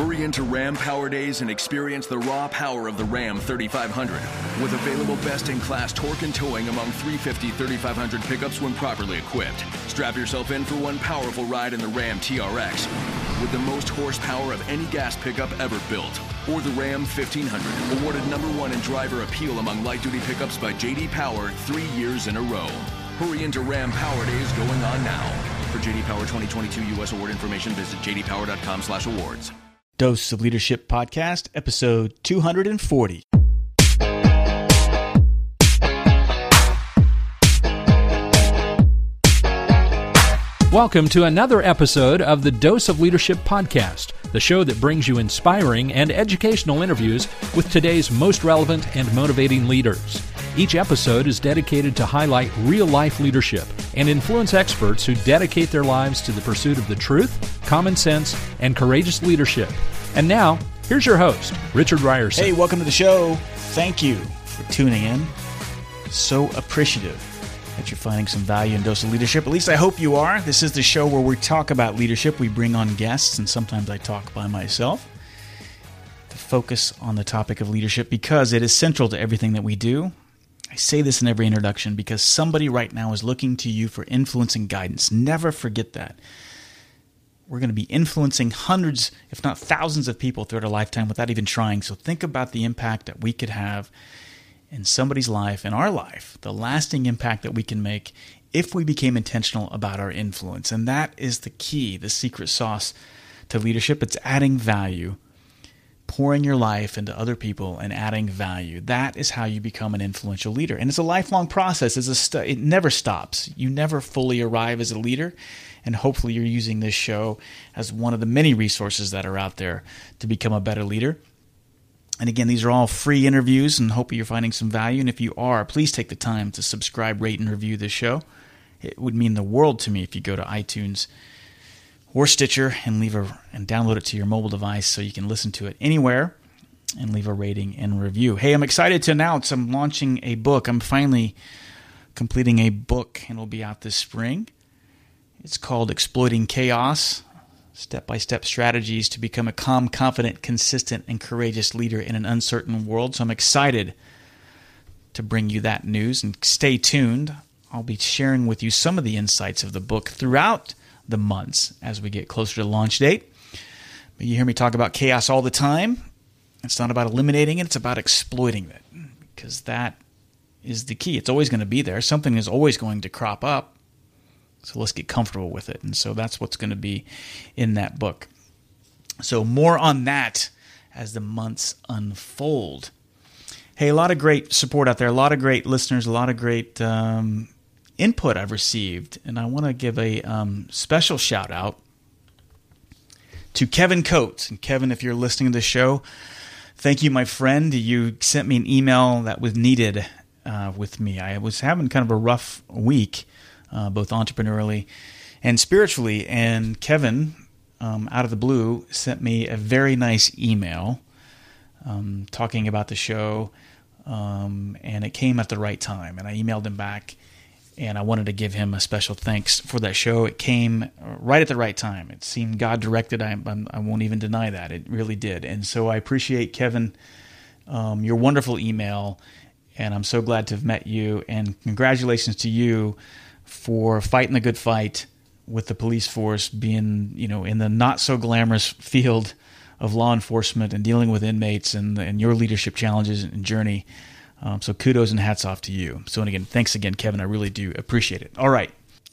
Hurry into Ram Power Days and experience the raw power of the Ram 3500 with available best in class torque and towing among 350 3500 pickups when properly equipped. Strap yourself in for one powerful ride in the Ram TRX with the most horsepower of any gas pickup ever built. Or the Ram 1500, awarded number one in driver appeal among light duty pickups by JD Power three years in a row. Hurry into Ram Power Days going on now. For JD Power 2022 U.S. award information, visit jdpower.com/awards. Dose of Leadership Podcast, episode 240. Welcome to another episode of the Dose of Leadership Podcast, the show that brings you inspiring and educational interviews with today's most relevant and motivating leaders. Each episode is dedicated to highlight real life leadership and influence experts who dedicate their lives to the pursuit of the truth, common sense, and courageous leadership. And now, here's your host, Richard Rierson. Hey, welcome to the show. Thank you for tuning in. So appreciative that you're finding some value in Dose of Leadership. At least I hope you are. This is the show where we talk about leadership. We bring on guests, and sometimes I talk by myself to focus on the topic of leadership because it is central to everything that we do. I say this in every introduction because somebody right now is looking to you for influence and guidance. Never forget that. We're going to be influencing hundreds, if not thousands, of people throughout our lifetime without even trying. So think about the impact that we could have in somebody's life, in our life, the lasting impact that we can make if we became intentional about our influence. And that is the key, the secret sauce to leadership. It's adding value, pouring your life into other people and adding value. That is how you become an influential leader. And it's a lifelong process. It's a st- it never stops. You never fully arrive as a leader. And hopefully, you're using this show as one of the many resources that are out there to become a better leader. And again, these are all free interviews and hope you're finding some value. And if you are, please take the time to subscribe, rate, and review this show. It would mean the world to me if you go to iTunes or Stitcher and leave a and download it to your mobile device so you can listen to it anywhere and leave a rating and review. Hey, I'm excited to announce I'm launching a book. I'm finally completing a book and it'll be out this spring. It's called Exploiting Chaos step by step strategies to become a calm, confident, consistent, and courageous leader in an uncertain world. So I'm excited to bring you that news and stay tuned. I'll be sharing with you some of the insights of the book throughout the months as we get closer to launch date. But you hear me talk about chaos all the time. It's not about eliminating it, it's about exploiting it because that is the key. It's always going to be there. Something is always going to crop up. So let's get comfortable with it. And so that's what's going to be in that book. So more on that as the months unfold. Hey, a lot of great support out there, a lot of great listeners, a lot of great um, input I've received. And I want to give a um, special shout out to Kevin Coates. And Kevin, if you're listening to the show, thank you, my friend. You sent me an email that was needed uh, with me. I was having kind of a rough week uh, both entrepreneurially and spiritually. And Kevin, um, out of the blue, sent me a very nice email um, talking about the show, um, and it came at the right time. And I emailed him back, and I wanted to give him a special thanks for that show. It came right at the right time. It seemed God directed. I, I won't even deny that. It really did. And so I appreciate Kevin, um, your wonderful email, and I'm so glad to have met you. And congratulations to you for fighting the good fight with the police force being, you know, in the not so glamorous field of law enforcement and dealing with inmates and, and your leadership challenges and journey. Um, so kudos and hats off to you. So, and again, thanks again, Kevin. I really do appreciate it. All right.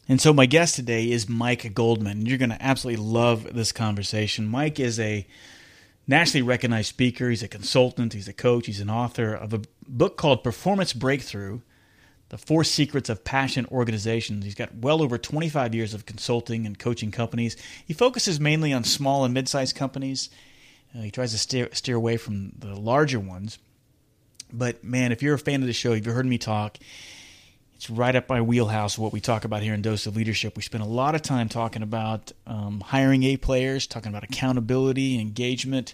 And so my guest today is Mike Goldman. You're going to absolutely love this conversation. Mike is a nationally recognized speaker. He's a consultant. He's a coach. He's an author of a book called Performance Breakthrough the Four Secrets of Passionate Organizations. He's got well over 25 years of consulting and coaching companies. He focuses mainly on small and mid sized companies. Uh, he tries to steer, steer away from the larger ones. But man, if you're a fan of the show, if you've heard me talk, it's right up my wheelhouse what we talk about here in Dose of Leadership. We spend a lot of time talking about um, hiring A players, talking about accountability, engagement,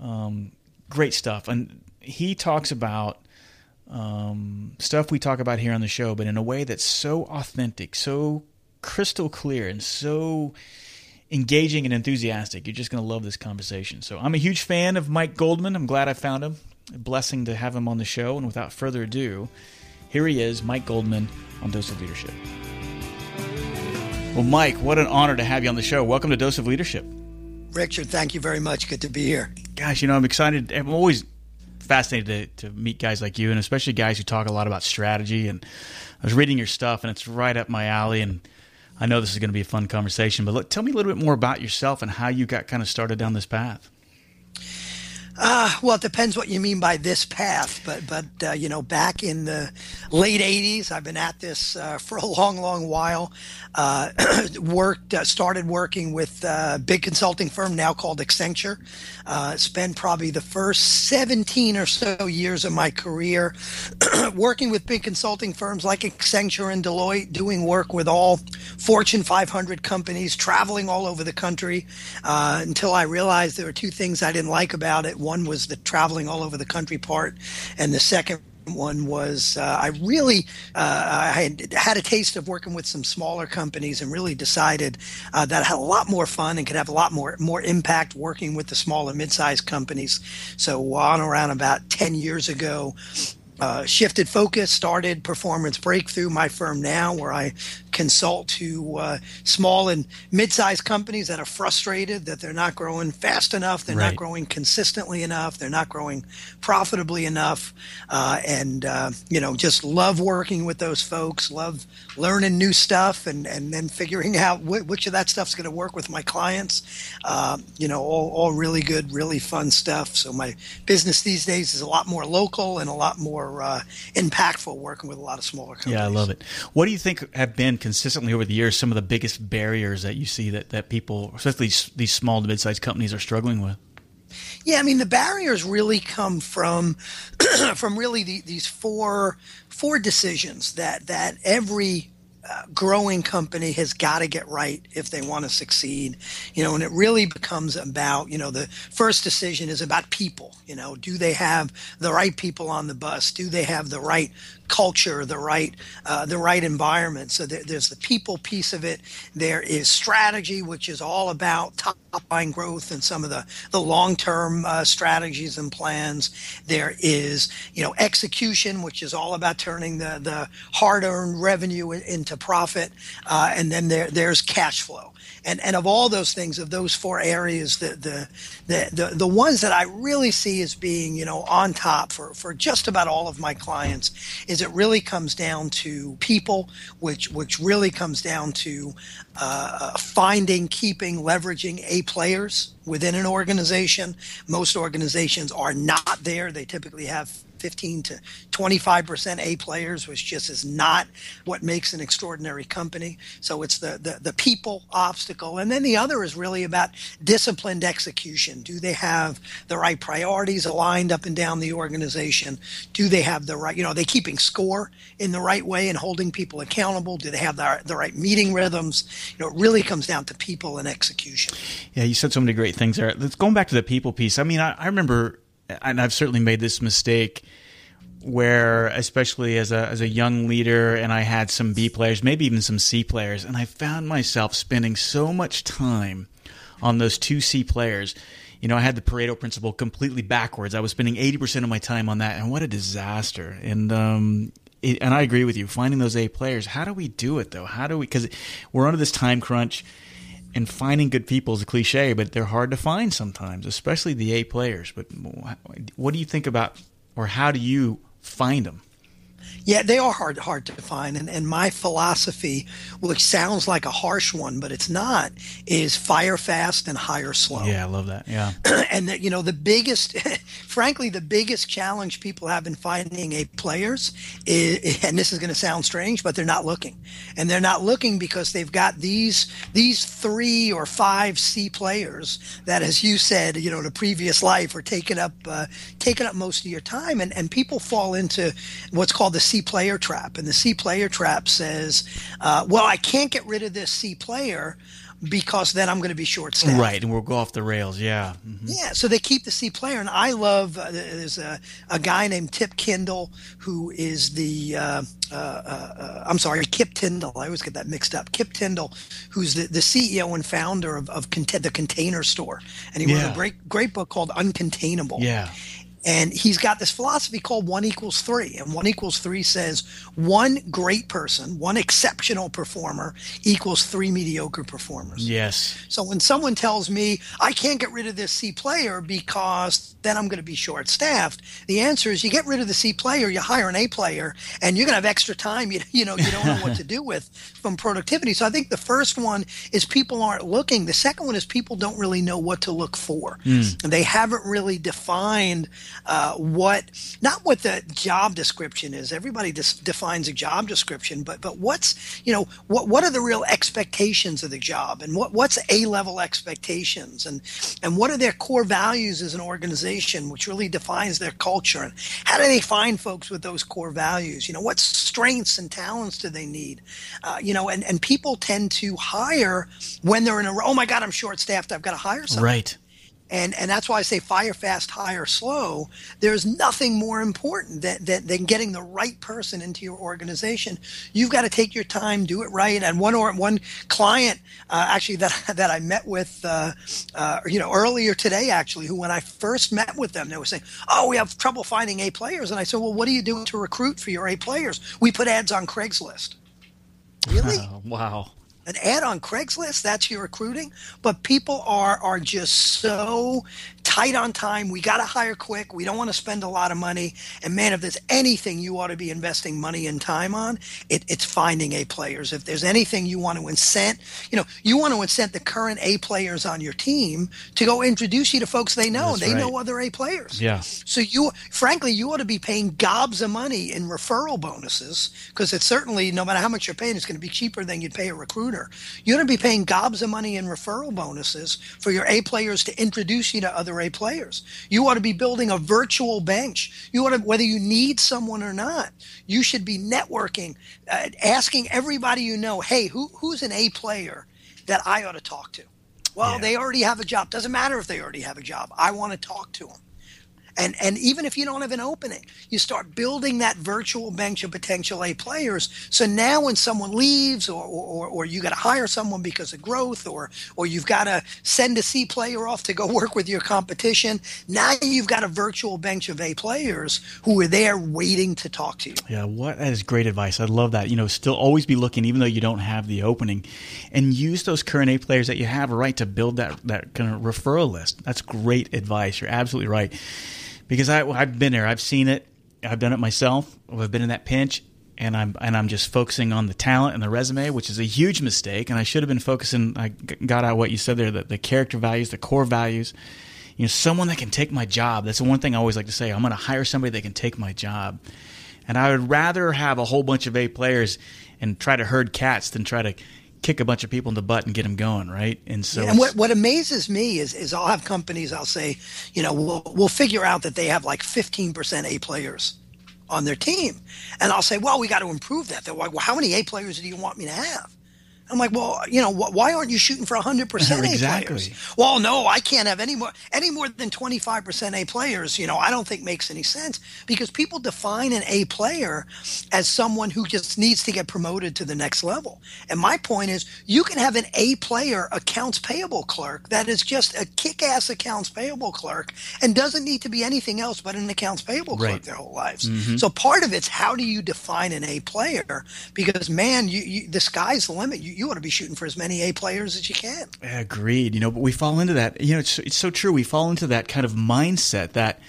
um, great stuff. And he talks about um, stuff we talk about here on the show, but in a way that's so authentic, so crystal clear, and so engaging and enthusiastic. You're just going to love this conversation. So I'm a huge fan of Mike Goldman. I'm glad I found him. A blessing to have him on the show. And without further ado, here he is, Mike Goldman on Dose of Leadership. Well, Mike, what an honor to have you on the show. Welcome to Dose of Leadership. Richard, thank you very much. Good to be here. Gosh, you know, I'm excited. I'm always fascinated to, to meet guys like you, and especially guys who talk a lot about strategy. And I was reading your stuff, and it's right up my alley. And I know this is going to be a fun conversation. But look, tell me a little bit more about yourself and how you got kind of started down this path. Uh, well, it depends what you mean by this path, but but uh, you know, back in the late '80s, I've been at this uh, for a long, long while. Uh, worked, uh, started working with a big consulting firm now called Accenture. Uh, spent probably the first 17 or so years of my career working with big consulting firms like Accenture and Deloitte, doing work with all Fortune 500 companies, traveling all over the country. until I realized there were two things I didn't like about it one was the traveling all over the country part, and the second one was uh, I really uh, I had had a taste of working with some smaller companies and really decided uh, that I had a lot more fun and could have a lot more more impact working with the smaller mid-sized companies. So on around about ten years ago, uh, shifted focus, started Performance Breakthrough, my firm now, where I consult to uh, small and mid-sized companies that are frustrated that they're not growing fast enough, they're right. not growing consistently enough, they're not growing profitably enough, uh, and uh, you know just love working with those folks, love learning new stuff, and and then figuring out wh- which of that stuff's going to work with my clients. Uh, you know, all all really good, really fun stuff. So my business these days is a lot more local and a lot more uh, impactful, working with a lot of smaller companies. Yeah, I love it. What do you think have been consistently over the years some of the biggest barriers that you see that, that people, especially these small to mid-sized companies, are struggling with? Yeah, I mean the barriers really come from from really the, these four four decisions that that every growing company has got to get right if they want to succeed you know and it really becomes about you know the first decision is about people you know do they have the right people on the bus do they have the right culture, the right uh, the right environment. So there, there's the people piece of it. There is strategy, which is all about top line growth and some of the the long term uh, strategies and plans. There is you know execution, which is all about turning the the hard earned revenue into profit, uh, and then there there's cash flow. And and of all those things of those four areas the the the the, the ones that I really see as being you know on top for for just about all of my clients is it really comes down to people which which really comes down to uh, finding keeping leveraging a players within an organization. Most organizations are not there. They typically have 15 to 25% A players, which just is not what makes an extraordinary company. So it's the, the, the people obstacle. And then the other is really about disciplined execution. Do they have the right priorities aligned up and down the organization? Do they have the right, you know, are they keeping score in the right way and holding people accountable? Do they have the, the right meeting rhythms? You know, it really comes down to people and execution. Yeah, you said so many great things there. Let's going back to the people piece. I mean, I, I remember and I've certainly made this mistake where especially as a as a young leader and I had some B players, maybe even some C players, and I found myself spending so much time on those two C players. You know, I had the Pareto principle completely backwards. I was spending 80% of my time on that and what a disaster. And um it, and I agree with you. Finding those A players, how do we do it though? How do we cuz we're under this time crunch and finding good people is a cliche, but they're hard to find sometimes, especially the A players. But what do you think about, or how do you find them? Yeah, they are hard hard to find, and and my philosophy, which sounds like a harsh one, but it's not, is fire fast and hire slow. Yeah, I love that. Yeah, and that you know the biggest, frankly, the biggest challenge people have in finding a players is, and this is going to sound strange, but they're not looking, and they're not looking because they've got these these three or five C players that, as you said, you know, in a previous life, are taking up uh, taking up most of your time, and and people fall into what's called the C player trap. And the C player trap says, uh, well, I can't get rid of this C player because then I'm going to be short staffed. Right, and we'll go off the rails. Yeah. Mm-hmm. Yeah. So they keep the C player, and I love. Uh, there's a, a guy named Tip Kindle who is the. Uh, uh, uh, I'm sorry, Kip Tindell. I always get that mixed up. Kip Tindell, who's the, the CEO and founder of, of Cont- the Container Store, and he yeah. wrote a great great book called Uncontainable. Yeah. And he's got this philosophy called one equals three. And one equals three says one great person, one exceptional performer equals three mediocre performers. Yes. So when someone tells me I can't get rid of this C player because then I'm going to be short staffed, the answer is you get rid of the C player, you hire an A player, and you're going to have extra time you, you know you don't know what to do with from productivity. So I think the first one is people aren't looking. The second one is people don't really know what to look for. Mm. And they haven't really defined uh, what not what the job description is. Everybody dis- defines a job description, but but what's you know what what are the real expectations of the job, and what what's a level expectations, and and what are their core values as an organization, which really defines their culture, and how do they find folks with those core values? You know, what strengths and talents do they need? Uh, you know, and and people tend to hire when they're in a oh my god, I'm short staffed, I've got to hire someone. Right and and that's why I say fire fast, hire slow. There's nothing more important than, than, than getting the right person into your organization. You've got to take your time, do it right. And one or one client uh, actually that that I met with, uh, uh, you know, earlier today actually, who when I first met with them, they were saying, "Oh, we have trouble finding A players," and I said, "Well, what are you doing to recruit for your A players? We put ads on Craigslist." Really? wow an ad on Craigslist, that's your recruiting. But people are are just so tight on time. We got to hire quick. We don't want to spend a lot of money. And man, if there's anything you ought to be investing money and time on, it, it's finding A players. If there's anything you want to incent, you know, you want to incent the current A players on your team to go introduce you to folks they know. That's they right. know other A players. Yeah. So you, frankly, you ought to be paying gobs of money in referral bonuses because it's certainly no matter how much you're paying, it's going to be cheaper than you'd pay a recruiter. You ought to be paying gobs of money in referral bonuses for your A players to introduce you to other A players. You ought to be building a virtual bench. You ought to, whether you need someone or not, you should be networking, uh, asking everybody you know, hey, who, who's an A player that I ought to talk to? Well, yeah. they already have a job. Doesn't matter if they already have a job. I want to talk to them. And and even if you don't have an opening, you start building that virtual bench of potential A players. So now when someone leaves or or, or you got to hire someone because of growth or or you've got to send a C player off to go work with your competition, now you've got a virtual bench of A players who are there waiting to talk to you. Yeah, what that is great advice. I love that. You know, still always be looking even though you don't have the opening and use those current A players that you have right to build that that kind of referral list. That's great advice. You're absolutely right because I, I've been there. I've seen it. I've done it myself. I've been in that pinch, and I'm and I'm just focusing on the talent and the resume, which is a huge mistake. And I should have been focusing. I got out what you said there: the, the character values, the core values. You know, someone that can take my job. That's the one thing I always like to say. I'm going to hire somebody that can take my job. And I would rather have a whole bunch of A players and try to herd cats than try to kick a bunch of people in the butt and get them going, right? And so, yeah, and what what amazes me is is I'll have companies I'll say, you know, we'll we'll figure out that they have like 15% A players on their team, and I'll say, well, we got to improve that. They're like, well, how many A players do you want me to have? I'm like, well, you know, why aren't you shooting for 100% exactly. A players? Well, no, I can't have any more any more than 25% A players. You know, I don't think makes any sense because people define an A player as someone who just needs to get promoted to the next level. And my point is, you can have an A player accounts payable clerk that is just a kick-ass accounts payable clerk and doesn't need to be anything else but an accounts payable clerk right. their whole lives. Mm-hmm. So part of it's how do you define an A player? Because man, you, you the sky's the limit. You, you want to be shooting for as many A players as you can. Agreed. You know, but we fall into that. You know, it's it's so true. We fall into that kind of mindset that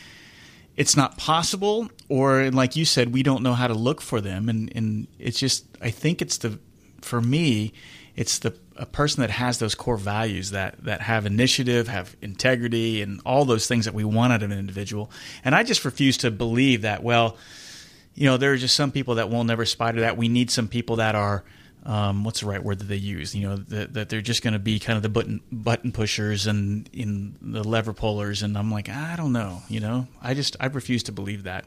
it's not possible, or like you said, we don't know how to look for them, and and it's just. I think it's the for me, it's the a person that has those core values that that have initiative, have integrity, and all those things that we want out of an individual. And I just refuse to believe that. Well, you know, there are just some people that will never spider that. We need some people that are um, what's the right word that they use? You know, that, that they're just going to be kind of the button button pushers and in the lever pullers. And I'm like, I don't know. You know, I just I refuse to believe that.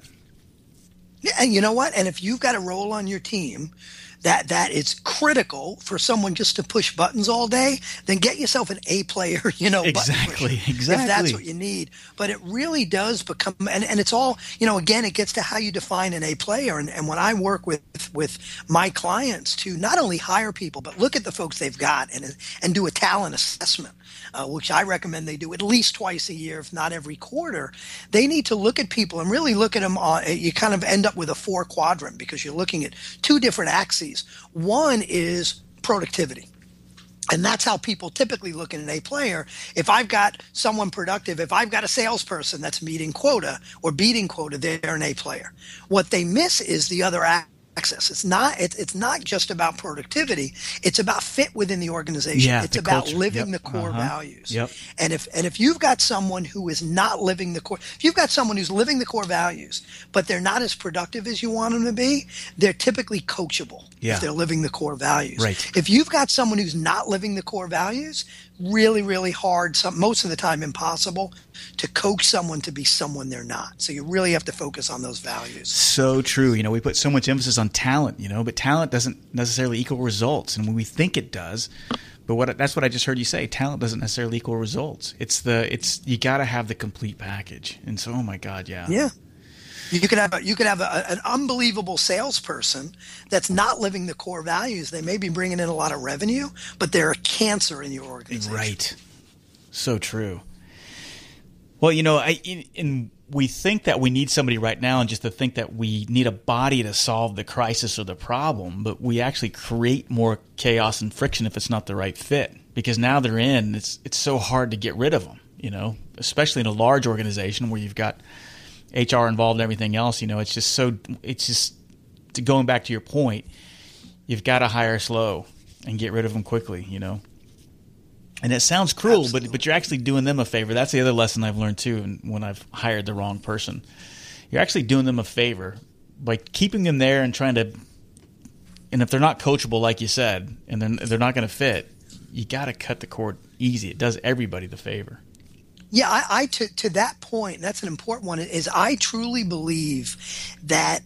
Yeah, and you know what? And if you've got a role on your team that that it's critical for someone just to push buttons all day, then get yourself an A player, you know, exactly, exactly. If that's what you need. But it really does become and, and it's all, you know, again it gets to how you define an A player. And, and when I work with with my clients to not only hire people, but look at the folks they've got and and do a talent assessment uh, which I recommend they do at least twice a year, if not every quarter, they need to look at people and really look at them. On, you kind of end up with a four quadrant because you're looking at two different axes. One is productivity. And that's how people typically look at an A player. If I've got someone productive, if I've got a salesperson that's meeting quota or beating quota, they're an A player. What they miss is the other access. It's not it's, it's not just about productivity. It's about fit within the organization. Yeah, it's the about culture. living Yep. the core Uh-huh. values. Yep. And if and if you've got someone who is not living the core, if you've got someone who's living the core values, but they're not as productive as you want them to be, they're typically coachable Yeah. if they're living the core values. Right. If you've got someone who's not living the core values, really, really hard, some most of the time impossible, to coach someone to be someone they're not. So you really have to focus on those values. So true. You know, we put so much emphasis on talent, you know, but talent doesn't necessarily equal results. And when we think it does, but what that's what I just heard you say, talent doesn't necessarily equal results. It's the it's you got to have the complete package. And so, oh my god, yeah. Yeah. You could have a, you could have a, an unbelievable salesperson that's not living the core values. They may be bringing in a lot of revenue, but they're a cancer in your organization. Right. So true. Well, you know, I in, in we think that we need somebody right now, and just to think that we need a body to solve the crisis or the problem, but we actually create more chaos and friction if it's not the right fit. Because now they're in, it's it's so hard to get rid of them. You know, especially in a large organization where you've got HR involved and everything else. You know, it's just so it's just going back to your point, you've got to hire slow and get rid of them quickly. You know. And it sounds cruel, Absolutely. but but you're actually doing them a favor. That's the other lesson I've learned too. And when I've hired the wrong person, you're actually doing them a favor by keeping them there and trying to. And if they're not coachable, like you said, and then they're not going to fit, you got to cut the cord easy. It does everybody the favor. Yeah, I, I to to that point, that's an important one. Is I truly believe that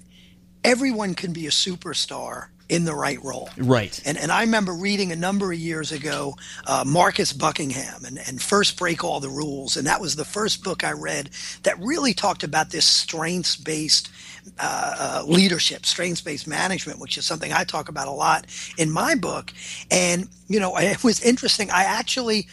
everyone can be a superstar in the right role. Right. And, and I remember reading a number of years ago uh, Marcus Buckingham and, and First Break All the Rules. And that was the first book I read that really talked about this strengths based uh, uh, leadership, strengths based management, which is something I talk about a lot in my book. And, you know, it was interesting. I actually,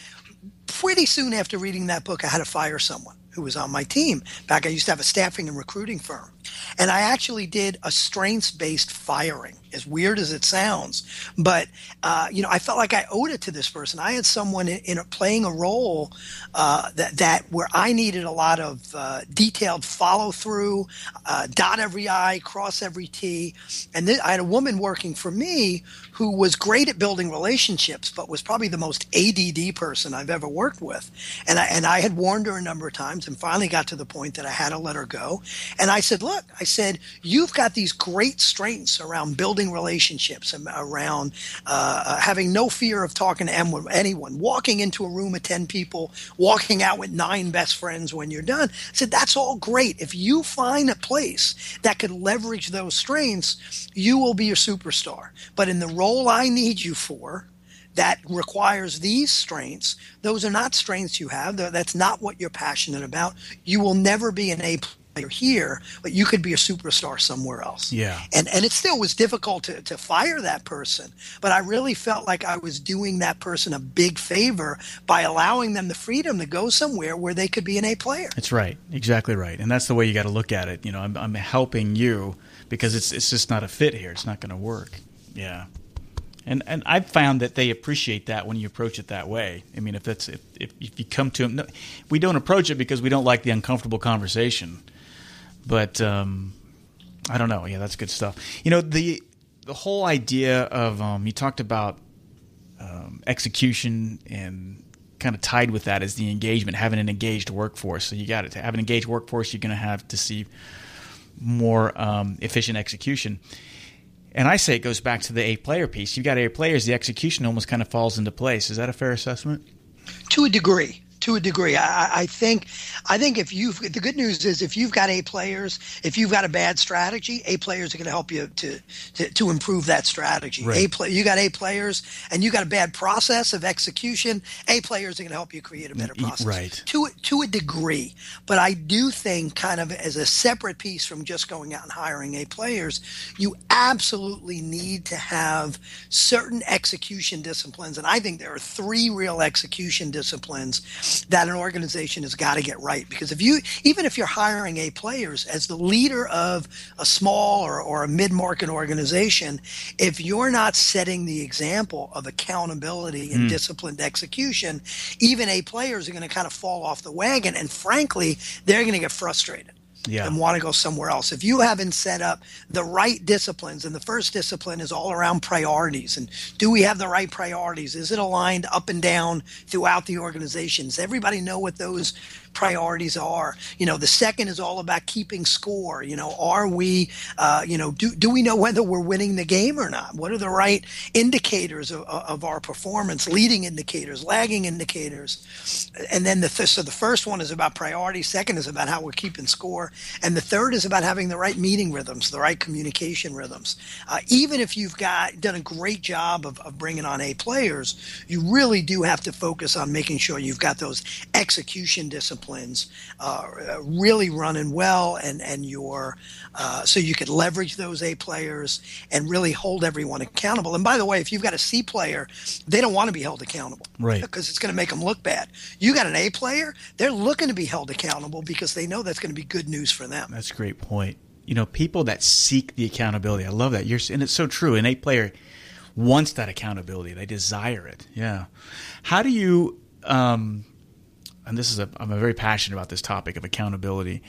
pretty soon after reading that book, I had to fire someone who was on my team. Back, I used to have a staffing and recruiting firm. And I actually did a strengths based firing, as weird as it sounds. But, uh, you know, I felt like I owed it to this person. I had someone in, in a, playing a role uh, that, that where I needed a lot of uh, detailed follow through, uh, dot every I, cross every T. And I had a woman working for me who was great at building relationships, but was probably the most ADD person I've ever worked with. And I, and I had warned her a number of times and finally got to the point that I had to let her go. And I said, look, I said, you've got these great strengths around building relationships and around uh, uh, having no fear of talking to anyone, walking into a room of 10 people, walking out with nine best friends when you're done. I said, that's all great. If you find a place that could leverage those strengths, you will be a superstar. But in the role I need you for, that requires these strengths. Those are not strengths you have. That's not what you're passionate about. You will never be an A player here, but you could be a superstar somewhere else. Yeah. And and it still was difficult to, to fire that person, but I really felt like I was doing that person a big favor by allowing them the freedom to go somewhere where they could be an A player. That's right. Exactly right. And that's the way you got to look at it. You know, I'm, I'm helping you because it's it's just not a fit here. It's not going to work. Yeah. And and I've found that they appreciate that when you approach it that way. I mean, if that's if if, if you come to them, no, we don't approach it because we don't like the uncomfortable conversation. But um, I don't know. Yeah, that's good stuff. You know the the whole idea of um, you talked about um, execution and kind of tied with that is the engagement, having an engaged workforce. So you got it. To have an engaged workforce, you're going to have to see more um, efficient execution. And I say it goes back to the A player piece. You've got A players, the execution almost kind of falls into place. Is that a fair assessment? To a degree. To a degree. I, I, think I think if you've the good news is if you've got A players, if you've got a bad strategy, A players are going to help you to, to, to improve that strategy. Right. A play, you got A players and you got a bad process of execution. A players are going to help you create a better process. Right. To to a degree, but I do think kind of as a separate piece from just going out and hiring A players, you absolutely need to have certain execution disciplines, and I think there are three real execution disciplines that an organization has got to get right. Because if you, even if you're hiring A players as the leader of a small or, or a mid market organization, if you're not setting the example of accountability and mm. disciplined execution, even A players are going to kind of fall off the wagon. And frankly, they're going to get frustrated yeah. and want to go somewhere else. If you haven't set up the right disciplines, and the first discipline is all around priorities, and do we have the right priorities? Is it aligned up and down throughout the organizations? Everybody know what those priorities are. You know, the second is all about keeping score. You know, are we, uh, you know, do, do we know whether we're winning the game or not? What are the right indicators of, of our performance, leading indicators, lagging indicators? And then the, th- so the first one is about priority. Second is about how we're keeping score. And the third is about having the right meeting rhythms, the right communication rhythms. Uh, even if you've got done a great job of, of bringing on A players, you really do have to focus on making sure you've got those execution disciplines disciplines uh, really running well, and and your uh, so you could leverage those A players and really hold everyone accountable. And by the way, if you've got a C player, they don't want to be held accountable, right? Because it's going to make them look bad. You got an A player, they're looking to be held accountable because they know that's going to be good news for them. That's a great point. You know, people that seek the accountability. I love that. You're and it's so true. An A player wants that accountability. They desire it. Yeah. How do you um, and this is a I'm very passionate about this topic of accountability.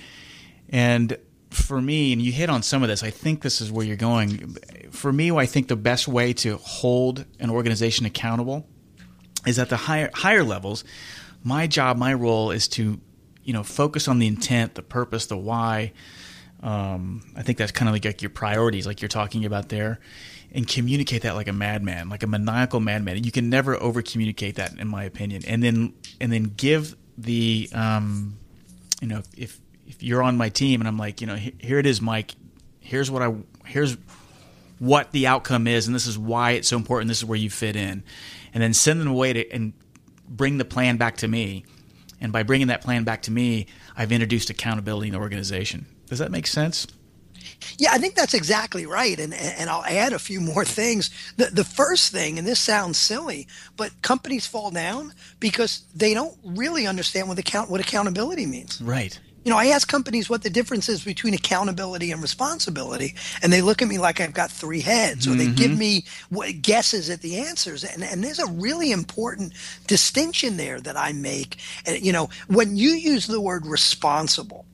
And for me, and you hit on some of this, I think this is where you're going. For me, I think the best way to hold an organization accountable is at the higher higher levels. My job, my role is to, you know, focus on the intent, the purpose, the why. Um, I think that's kind of like your priorities, like you're talking about there, and communicate that like a madman, like a maniacal madman. You can never over communicate that, in my opinion. And then and then give the um, you know if if you're on my team and I'm like you know here it is Mike. Here's what I here's what the outcome is and this is why it's so important. This is where you fit in. And then send them away to and bring the plan back to me. And by bringing that plan back to me I've introduced accountability in the organization. Does that make sense yeah, I think that's exactly right. And, and I'll add a few more things. The, the first thing, and this sounds silly, but companies fall down because they don't really understand what, account, what accountability means. Right. You know, I ask companies what the difference is between accountability and responsibility, and they look at me like I've got three heads, or they mm-hmm. give me guesses at the answers. And, and there's a really important distinction there that I make. And, you know, when you use the word responsible,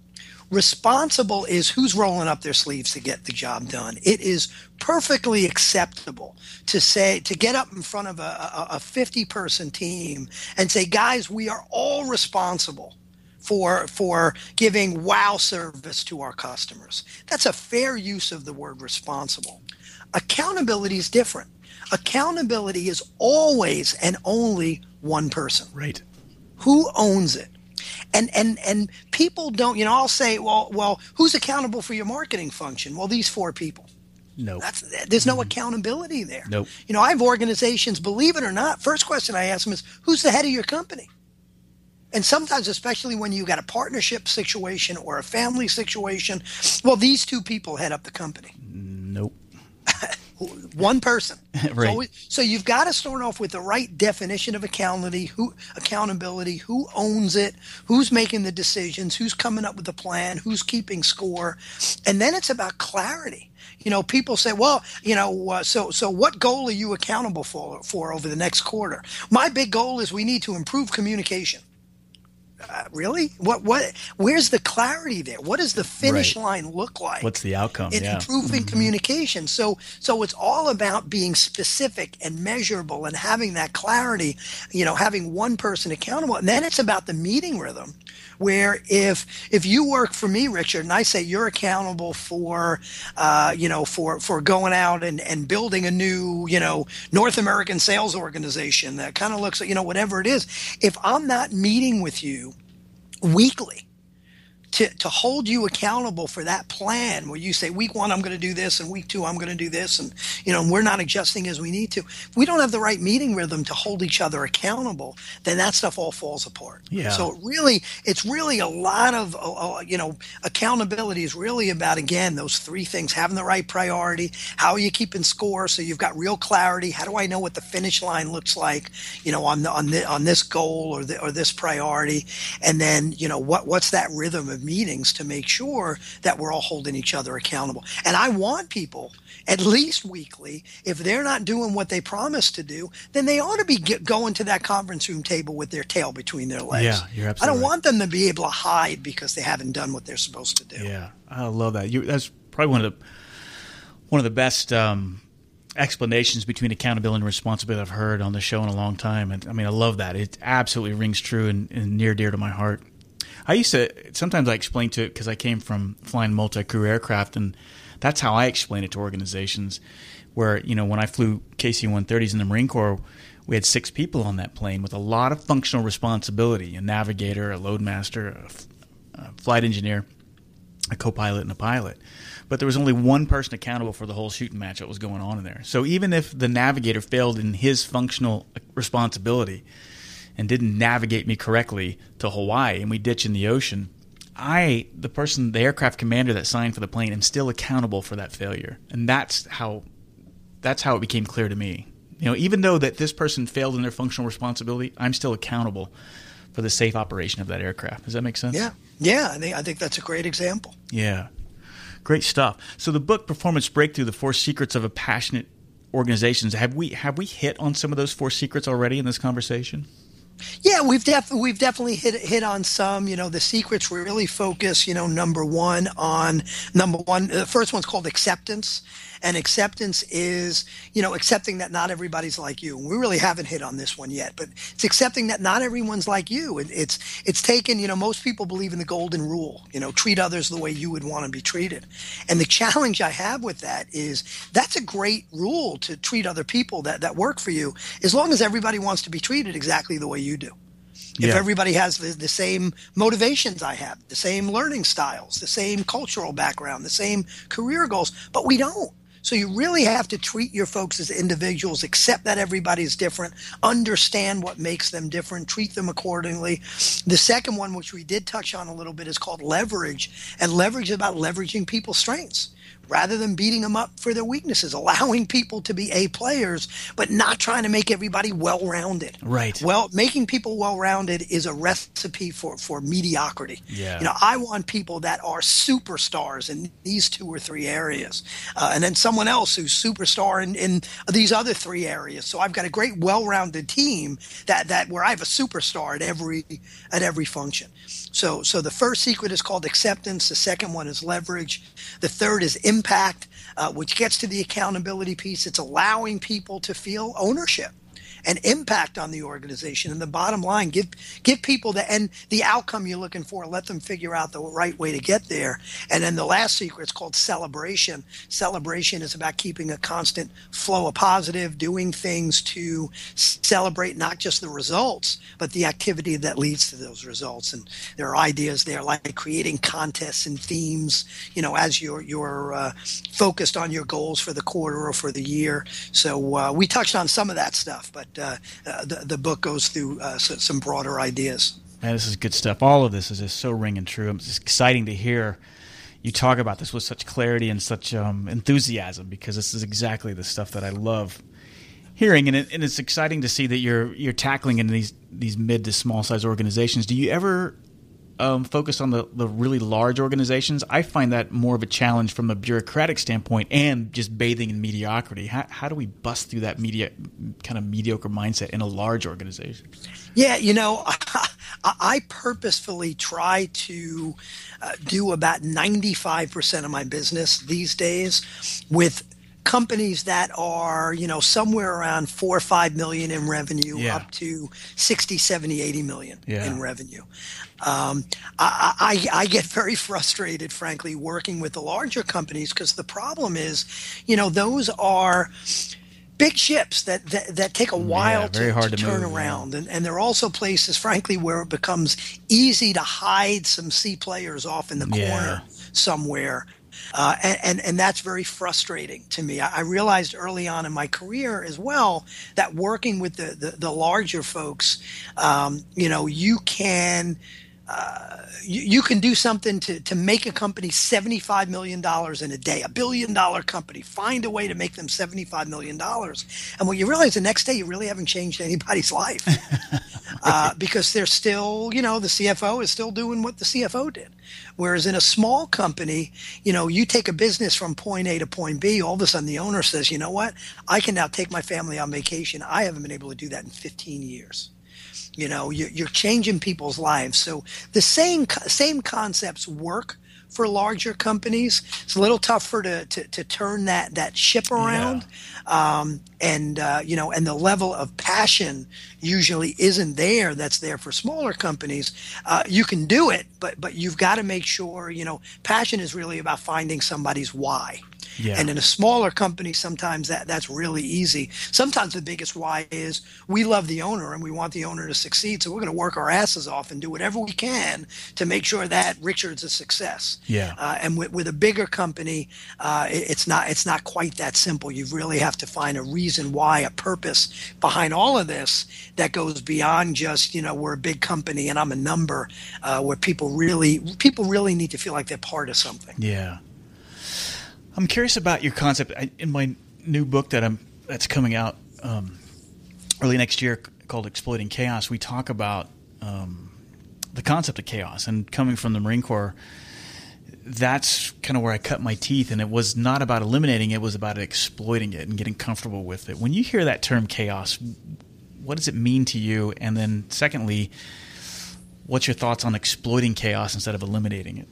Responsible is who's rolling up their sleeves to get the job done. It is perfectly acceptable to say to get up in front of a, a 50 person team and say, guys, we are all responsible for for giving wow service to our customers. That's a fair use of the word responsible. Accountability is different. Accountability is always and only one person. Right. Who owns it? And and and people don't you know i'll say well well who's accountable for your marketing function? Well these four people. No that's there's no mm-hmm. accountability there. Nope. You know i have organizations believe it or not first question i ask them is who's the head of your company? And sometimes especially when you got a partnership situation or a family situation well these two people head up the company. Nope one person. right. So, so, you've got to start off with the right definition of accountability, who accountability, who owns it, who's making the decisions, who's coming up with the plan, who's keeping score, and then it's about clarity. You know, people say, "Well, you know, uh, so so what goal are you accountable for for over the next quarter?" My big goal is we need to improve communication. Uh, really? What? What? Where's the clarity there? What does the finish right. line look like? What's the outcome? In yeah. improving mm-hmm. communication. So, so it's all about being specific and measurable and having that clarity. You know, having one person accountable, and then it's about the meeting rhythm, where if if you work for me, Richard, and I say you're accountable for, uh, you know, for for going out and and building a new, you know, North American sales organization that kind of looks like, you know, whatever it is. If I'm not meeting with you weekly to, to hold you accountable for that plan where you say week one i'm going to do this and week two i'm going to do this and you know we're not adjusting as we need to. If we don't have the right meeting rhythm to hold each other accountable then that stuff all falls apart. Yeah. So it really it's really a lot of uh, uh, you know accountability is really about again those three things having the right priority how are you keeping score so you've got real clarity how do i know what the finish line looks like you know on the, on the, on this goal or the, or this priority and then you know what what's that rhythm of meetings to make sure that we're all holding each other accountable. And I want people at least weekly, if they're not doing what they promised to do, then they ought to be get, going to that conference room table with their tail between their legs. Yeah, you're absolutely I don't right. want them to be able to hide because they haven't done what they're supposed to do. Yeah, I love that. You, that's probably one of the one of the best um, explanations between accountability and responsibility I've heard on the show in a long time. And I mean, I love that. It absolutely rings true and, and near dear to my heart. I used to sometimes I explain to it because I came from flying multi-crew aircraft, and that's how I explain it to organizations. Where you know when I flew KC-130s in the Marine Corps, we had six people on that plane with a lot of functional responsibility: a navigator, a loadmaster, a, f- a flight engineer, a co-pilot, and a pilot. But there was only one person accountable for the whole shooting match that was going on in there. So even if the navigator failed in his functional responsibility and didn't navigate me correctly to Hawaii and we ditch in the ocean, I, the person, the aircraft commander that signed for the plane, am still accountable for that failure. And that's how that's how it became clear to me. You know, even though that this person failed in their functional responsibility, I'm still accountable for the safe operation of that aircraft. Does that make sense? Yeah, yeah. I think I think that's a great example. Yeah. Great stuff. So the book Performance Breakthrough: The Four Secrets of a Passionate Organizations. Have we have we hit on some of those four secrets already in this conversation? Yeah, we've def- we've definitely hit hit on some. You know, the secrets we really focus. You know, number one on number one. The first one's called acceptance, and acceptance is you know accepting that not everybody's like you. We really haven't hit on this one yet, but it's accepting that not everyone's like you. It, it's it's taken. You know, most people believe in the golden rule. You know, treat others the way you would want to be treated. And the challenge I have with that is that's a great rule to treat other people that that work for you, as long as everybody wants to be treated exactly the way you do if Yeah. everybody has the, the same motivations I have, the same learning styles, the same cultural background, the same career goals, but we don't. So you really have to treat your folks as individuals, accept that everybody's different, understand what makes them different, treat them accordingly. The second one, which we did touch on a little bit, is called leverage. And leverage is about leveraging people's strengths rather than beating them up for their weaknesses, allowing people to be A players, but not trying to make everybody well rounded. Right. Well, making people well rounded is a recipe for, for mediocrity. Yeah. You know, I want people that are superstars in these two or three areas, uh, and then someone else who's superstar in, in these other three areas. So I've got a great well rounded team that, that where I have a superstar at every at every function. So so the first secret is called acceptance. The second one is leverage. The third is impact, uh, which gets to the accountability piece. It's allowing people to feel ownership and impact on the organization. And the bottom line, give give people the and the outcome you're looking for. Let them figure out the right way to get there. And then the last secret is called celebration. Celebration is about keeping a constant flow of positive, doing things to celebrate not just the results, but the activity that leads to those results. And there are ideas there like creating contests and themes. You know, as you're you're uh, focused on your goals for the quarter or for the year. So uh, we touched on some of that stuff, but uh, uh, the the book goes through uh, so, some broader ideas. Man, this is good stuff. All of this is just so ringing true. It's exciting to hear you talk about this with such clarity and such um, enthusiasm because this is exactly the stuff that I love hearing, and, it, and it's exciting to see that you're you're tackling in these these mid to small size organizations. Do you ever um, focus on the, the really large organizations? I find that more of a challenge from a bureaucratic standpoint and just bathing in mediocrity. How, how do we bust through that media kind of mediocre mindset in a large organization? Yeah, you know, I, I purposefully try to uh, do about 95% of my business these days with companies that are you know somewhere around four or five million in revenue Yeah. up to 60 70 80 million Yeah. in revenue um, I, I, I get very frustrated frankly working with the larger companies because the problem is you know those are big ships that, that, that take a while very to, to to turn move, yeah. around and, and they're also places frankly where it becomes easy to hide some C players off in the Yeah. corner somewhere uh, and, and and that's very frustrating to me. I, I realized early on in my career as well that working with the the, the larger folks, um, you know, you can. Uh, you, you can do something to, to make a company $75 million in a day, a billion dollar company. Find a way to make them $75 million. And what you realize the next day, you really haven't changed anybody's life uh, because they're still, you know, the CFO is still doing what the CFO did. Whereas in a small company, you know, you take a business from point A to point B, all of a sudden the owner says, you know what, I can now take my family on vacation. I haven't been able to do that in 15 years. You know, you're, you're changing people's lives. So the same same concepts work for larger companies. It's a little tougher to, to, to turn that, that ship around. Um, and, uh, you know, and the level of passion usually isn't there that's there for smaller companies. Uh, you can do it, but, but you've got to make sure, you know, passion is really about finding somebody's why. Yeah. And in a smaller company, sometimes that, that's really easy. Sometimes the biggest why is we love the owner and we want the owner to succeed. So we're going to work our asses off and do whatever we can to make sure that Richard's a success. Yeah. Uh, and with, with a bigger company, uh, it- it's not it's not quite that simple. You really have to find a reason why, a purpose behind all of this that goes beyond just you know we're a big company and I'm a number. Uh, where people really people really need to feel like they're part of something. Yeah. I'm curious about your concept I, in my new book that I'm that's coming out um, early next year called "Exploiting Chaos." We talk about um, the concept of chaos and coming from the Marine Corps. That's kind of where I cut my teeth, and it was not about eliminating it; it was about exploiting it and getting comfortable with it. When you hear that term chaos, what does it mean to you? And then, secondly, what's your thoughts on exploiting chaos instead of eliminating it?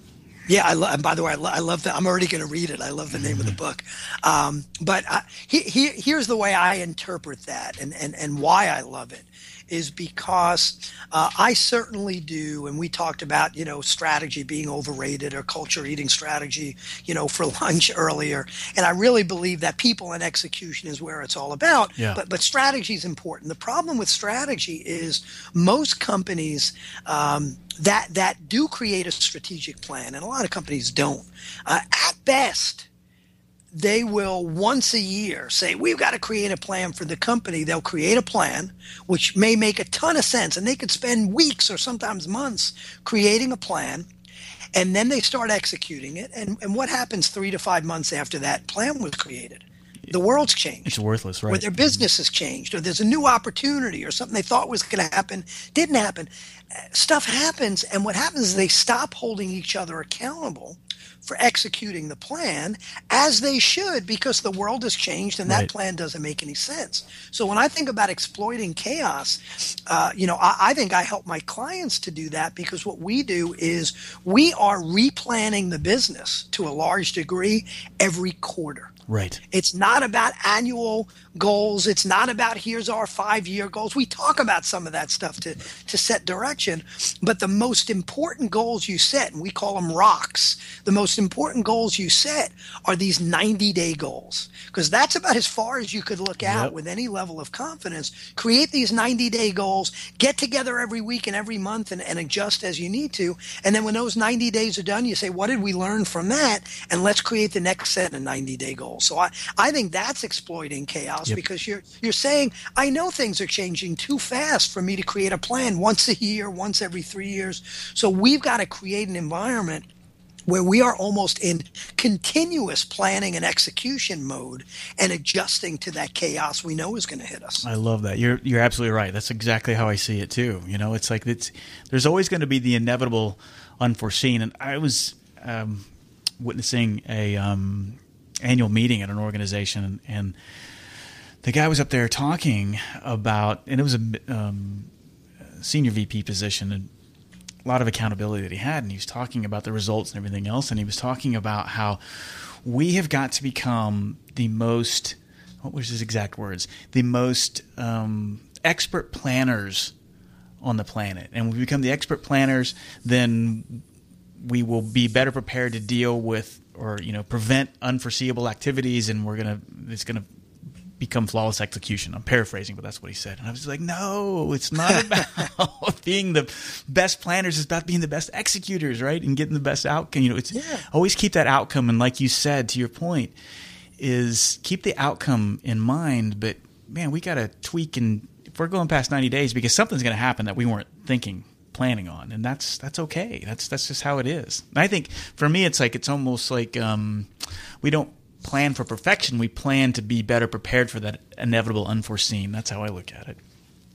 Yeah, I lo- and by the way, I, lo- I love that. I'm already going to read it. I love the name of the book. Um, but I, he, he, here's the way I interpret that and, and, and why I love it is because uh, I certainly do, and we talked about, you know, strategy being overrated or culture eating strategy, you know, for lunch earlier. And I really believe that people and execution is where it's all about. Yeah. But, but strategy is important. The problem with strategy is most companies, um, that that do create a strategic plan, and a lot of companies don't. Uh, at best, they will once a year say, We've got to create a plan for the company. They'll create a plan, which may make a ton of sense, and they could spend weeks or sometimes months creating a plan. And then they start executing it. And, and what happens three to five months after that plan was created? The world's changed It's worthless, right? where their business has changed or there's a new opportunity or something they thought was going to happen didn't happen stuff happens and what happens is they stop holding each other accountable for executing the plan as they should because the world has changed and that Right. plan doesn't make any sense so when i think about exploiting chaos uh, you know I, I think i help my clients to do that because what we do is we are replanning the business to a large degree every quarter right. it's not about annual goals. It's not about here's our five year goals. We talk about some of that stuff to, to set direction. But the most important goals you set, and we call them rocks, the most important goals you set are these 90 day goals. Because that's about as far as you could look out Yep. with any level of confidence. Create these 90 day goals, get together every week and every month and, and adjust as you need to. And then when those 90 days are done, you say, what did we learn from that? And let's create the next set of 90 day goals. So I, I think that's exploiting chaos Yep. because you're you're saying I know things are changing too fast for me to create a plan once a year, once every three years. So we've got to create an environment where we are almost in continuous planning and execution mode and adjusting to that chaos we know is going to hit us. I love that. You're you're absolutely right. That's exactly how I see it too. You know, it's like it's there's always going to be the inevitable unforeseen. And I was um, witnessing a um, annual meeting at an organization, and the guy was up there talking about, and it was a um, senior VP position, and a lot of accountability that he had, and he was talking about the results and everything else, and he was talking about how we have got to become the most what was his exact words? The most um, expert planners on the planet. And we become the expert planners then we will be better prepared to deal with or you know prevent unforeseeable activities and we're gonna it's gonna become flawless execution. I'm paraphrasing but that's what he said. And i was like no it's not about being the best planners. It's about being the best executors right? And getting the best outcome. You know it's Yeah. always keep that outcome. And like you said to your point is keep the outcome in mind. But man we gotta tweak and if we're going past 90 days because something's going to happen that we weren't thinking planning on. And that's that's okay. That's that's just how it is. And i think for me it's like it's almost like um, we don't plan for perfection we plan to be better prepared for that inevitable unforeseen that's how i look at it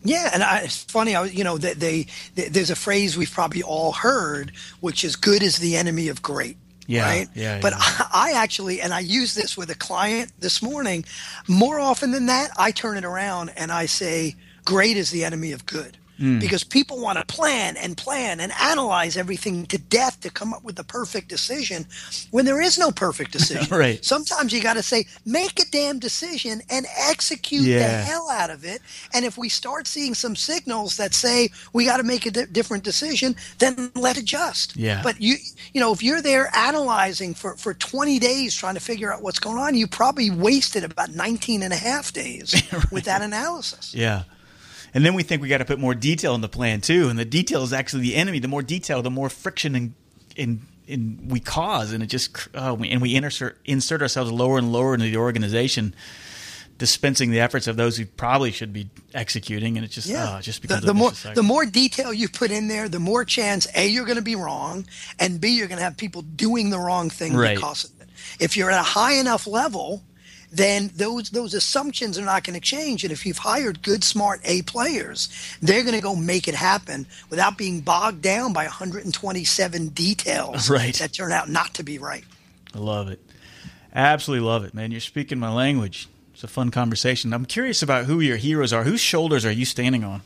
Yeah, and I, it's funny. I, you know, that they, they there's a phrase we've probably all heard, which is "good is the enemy of great." Yeah, right. yeah, But yeah. I, I actually, and I use this with a client this morning. More often than that, I turn it around and I say, "Great is the enemy of good." Hmm. Because people want to plan and plan and analyze everything to death to come up with the perfect decision when there is no perfect decision. Right. Sometimes you got to say, make a damn decision and execute the hell out of it. And if we start seeing some signals that say we got to make a di- different decision, then let adjust. Yeah. But you, you know, if you're there analyzing for, for 20 days trying to figure out what's going on, you probably wasted about 19 and a half days with that analysis. Yeah. And then we think we got to put more detail in the plan too, and the detail is actually the enemy. The more detail, the more friction and in, in, we cause, and it just oh, we, and we insert insert ourselves lower and lower into the organization, dispensing the efforts of those who probably should be executing, and it just Yeah. Uh, it just the, becomes the a more cycle. the more detail you put in there, the more chance a you're going to be wrong, and b you're going to have people doing the wrong thing Right. because of it. If you're at a high enough level, then those those assumptions are not going to change. And if you've hired good, smart A players, they're going to go make it happen without being bogged down by 127 details Right. that turn out not to be right. I love it. Absolutely love it, man. You're speaking my language. It's a fun conversation. I'm curious about who your heroes are. Whose shoulders are you standing on?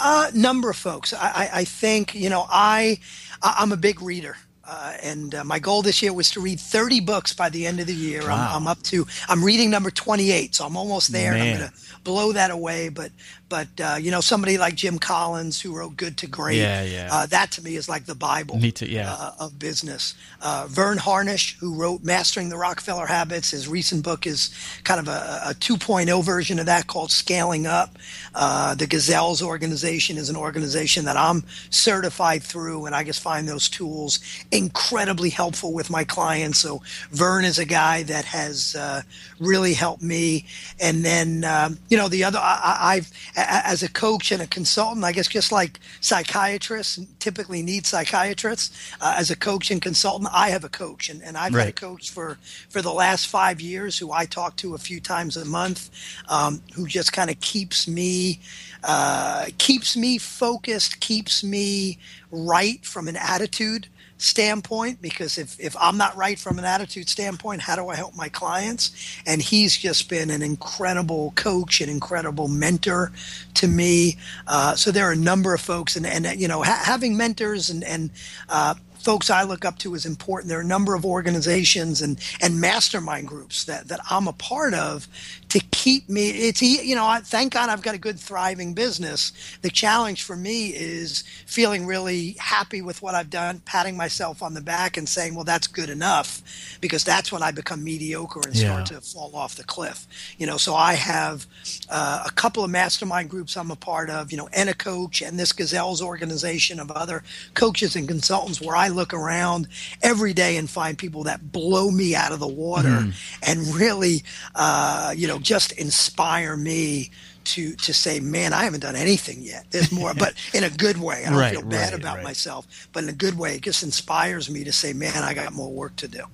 Uh, number of folks. I, I, I think you know I I'm a big reader. Uh, and uh, my goal this year was to read 30 books by the end of the year. Wow. I'm, I'm up to, I'm reading number 28, so I'm almost there. I'm going to blow that away. But, but uh, you know, somebody like Jim Collins who wrote Good to Great, Yeah, yeah. Uh, that to me is like the Bible Me too, yeah. uh, of business. Uh, Verne Harnish, who wrote Mastering the Rockefeller Habits, his recent book is kind of a, a 2.0 version of that called Scaling Up. Uh, the Gazelles organization is an organization that I'm certified through, and I just find those tools incredibly helpful with my clients. So Verne is a guy that has uh, really helped me. And then, um, you know, the other, I, I- I've, a- a- as a coach and a consultant, I guess just like psychiatrists typically need psychiatrists, uh, as a coach and consultant, I have a coach. And, and I've had a coach for, for the last five years who I talk to a few times a month, um, who just kind of keeps me, uh, keeps me focused, keeps me right from an attitude standpoint because if, if I'm not right from an attitude standpoint, how do I help my clients? And he's just been an incredible coach, an incredible mentor to me. Uh, so there are a number of folks, and, and you know, ha- having mentors and, and uh, folks I look up to is important. There are a number of organizations and, and mastermind groups that, that I'm a part of to keep me. It's you know, thank God I've got a good thriving business. The challenge for me is feeling really happy with what I've done, patting myself on the back and saying, "Well, that's good enough," because that's when I become mediocre and start Yeah. to fall off the cliff. You know, so I have uh, a couple of mastermind groups I'm a part of. You know, and a coach and this Gazelles organization of other coaches and consultants where I look around every day and find people that blow me out of the water and really, uh, you know, just inspire me to to say, man, I haven't done anything yet. There's more, but in a good way. I don't Right, feel bad right, about right. myself, but in a good way. It just inspires me to say, man, I got more work to do.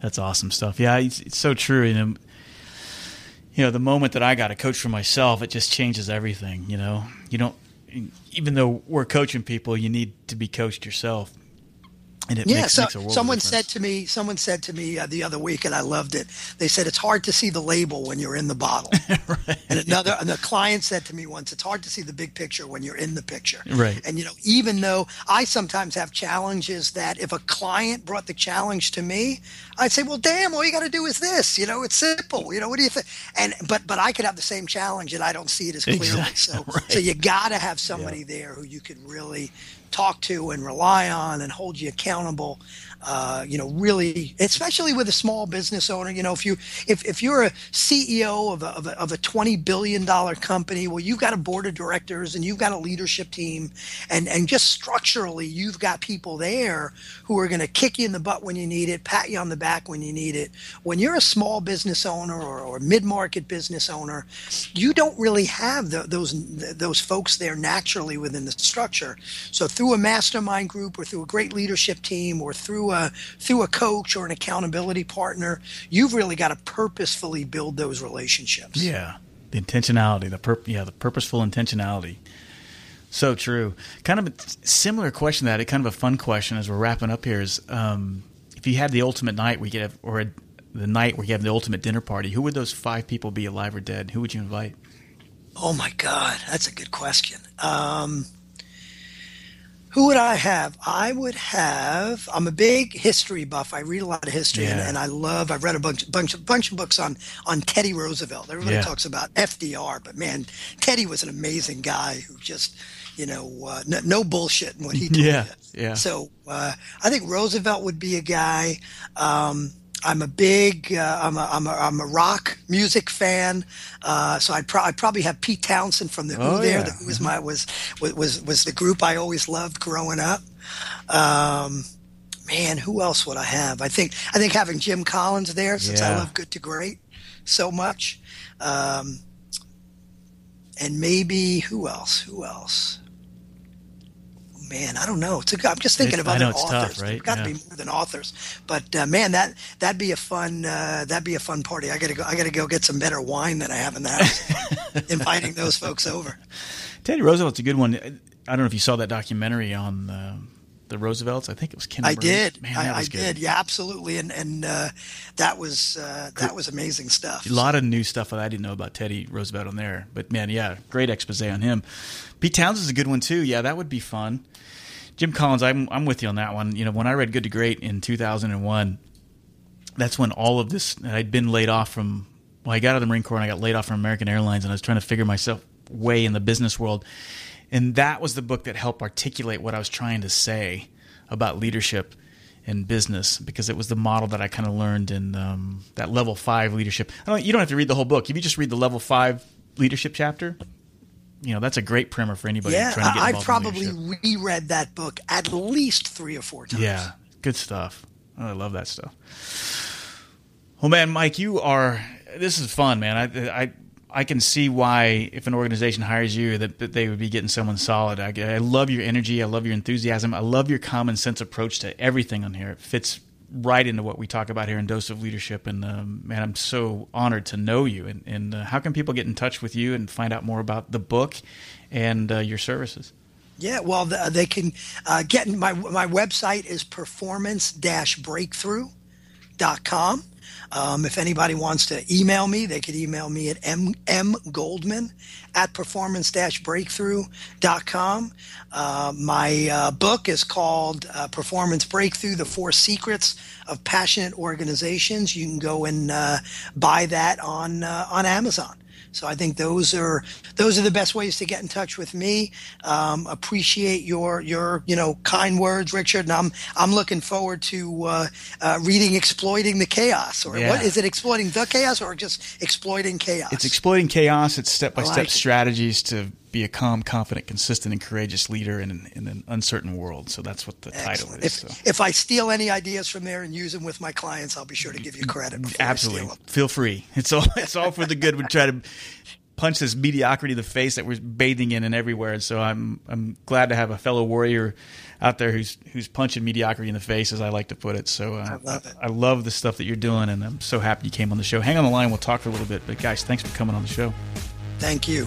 That's awesome stuff. Yeah, it's, it's so true. You um, know, you know, the moment that I got a coach for myself, it just changes everything. You know, you don't, even though we're coaching people, you need to be coached yourself. And it yeah, makes, so makes a world someone said to me, someone said to me uh, the other week, and I loved it. They said it's hard to see the label when you're in the bottle. And another, and the client said to me once, it's hard to see the big picture when you're in the picture. Right. And you know, even though I sometimes have challenges that if a client brought the challenge to me, I'd say, well, damn, all you got to do is this. You know, it's simple. You know, what do you think? And but but I could have the same challenge and I don't see it as clearly. Exactly, So right. so you got to have somebody there who you could really talk to and rely on and hold you accountable accountable. Uh, you know, really, especially with a small business owner. You know, if you if, if you're a CEO of a, of a of a twenty billion dollar company, well, you've got a board of directors and you've got a leadership team, and and just structurally, you've got people there who are going to kick you in the butt when you need it, pat you on the back when you need it. When you're a small business owner or, or mid market business owner, you don't really have the, those those folks there naturally within the structure. So through a mastermind group or through a great leadership team or through a through a coach or an accountability partner, you've really got to purposefully build those relationships. Yeah, the intentionality, the pur- yeah, the purposeful intentionality. So true. Kind of a similar question to that. It kind of a fun question as we're wrapping up here is, um, if you had the ultimate night, we could have, or a, the night where you have the ultimate dinner party. Who would those five people be, alive or dead? Who would you invite? Oh my God, that's a good question. Um, who would I have? I would have. I'm a big history buff. I read a lot of history, and, Yeah. and I love. I've read a bunch, bunch, of, bunch of books on on Teddy Roosevelt. Everybody Yeah. talks about FDR, but man, Teddy was an amazing guy who just, you know, uh, no, no bullshit in what he did. Yeah, yeah. So uh, I think Roosevelt would be a guy. Um, I'm a big, uh, I'm, a, I'm, a, I'm a rock music fan, uh, so I'd, pro- I'd probably have Pete Townshend from the Who Oh, there. yeah. The Who was my was was was the group I always loved growing up. Um, man, who else would I have? I think I think having Jim Collins there, since I love Good to Great so much, um, and maybe who else? Who else? Man, I don't know. It's a, I'm just thinking It's- of I other know it's tough, authors. right? There's got to Yeah. be more than authors. But uh, man, that that'd be a fun uh, that'd be a fun party. I gotta go. I gotta go get some better wine than I have in the house. inviting those folks over. Teddy Roosevelt's a good one. I don't know if you saw that documentary on uh, the Roosevelts. I think it was Ken. I Burns. did. Man, that I, I did. Yeah, absolutely. And and uh, that was uh, that was amazing stuff. A lot of new stuff that I didn't know about Teddy Roosevelt on there. But man, yeah, great expose on him. Pete Townshend's a good one too. Yeah, that would be fun. Jim Collins, I'm I'm with you on that one. You know, when I read Good to Great in 2001, that's when all of this I'd been laid off from. Well, I got out of the Marine Corps and I got laid off from American Airlines, and I was trying to figure myself way in the business world. And that was the book that helped articulate what I was trying to say about leadership in business because it was the model that I kind of learned in um, that level five leadership. I don't, you don't have to read the whole book. If you just read the level five leadership chapter, you know that's a great primer for anybody yeah, trying to get I, I've probably reread that book at least three or four times. Yeah, good stuff. Oh, I love that stuff. Well, man, Mike, you are. This is fun, man. I I I can see why if an organization hires you that, that they would be getting someone solid. I, I love your energy. I love your enthusiasm. I love your common sense approach to everything on here. It fits right into what we talk about here in Dose of Leadership. And um, man, I'm so honored to know you. And, and uh, how can people get in touch with you and find out more about the book and uh, your services? Yeah, well, the, they can uh, get my my website is performance-breakthrough.com. Um, if anybody wants to email me, they could email me at m, m goldman at performance-breakthrough.com. Uh, my uh, book is called uh, Performance Breakthrough: The Four Secrets of Passionate Organizations. You can go and uh, buy that on uh, on Amazon. So I think those are those are the best ways to get in touch with me. Um, appreciate your your you know kind words, Richard, and I'm I'm looking forward to uh, uh, reading "Exploiting the Chaos" or Yeah. what is it? Exploiting the chaos or just exploiting chaos? It's exploiting chaos. It's step by step strategies to be a calm, confident, consistent, and courageous leader in an, in an uncertain world. So that's what the title Excellent. is. If, so. if I steal any ideas from there and use them with my clients, I'll be sure to give you credit. before I steal Absolutely, feel free. It's all it's all for the good. We try to punch this mediocrity in the face that we're bathing in and everywhere. And so I'm I'm glad to have a fellow warrior out there who's who's punching mediocrity in the face, as I like to put it. So uh, I love it. I love the stuff that you're doing, and I'm so happy you came on the show. Hang on the line. We'll talk for a little bit. But guys, thanks for coming on the show. Thank you.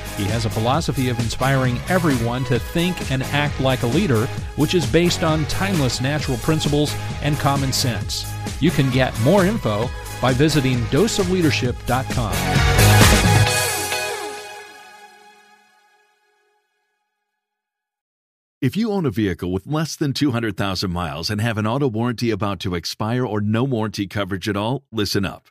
He has a philosophy of inspiring everyone to think and act like a leader, which is based on timeless natural principles and common sense. You can get more info by visiting doseofleadership.com. If you own a vehicle with less than 200,000 miles and have an auto warranty about to expire or no warranty coverage at all, listen up.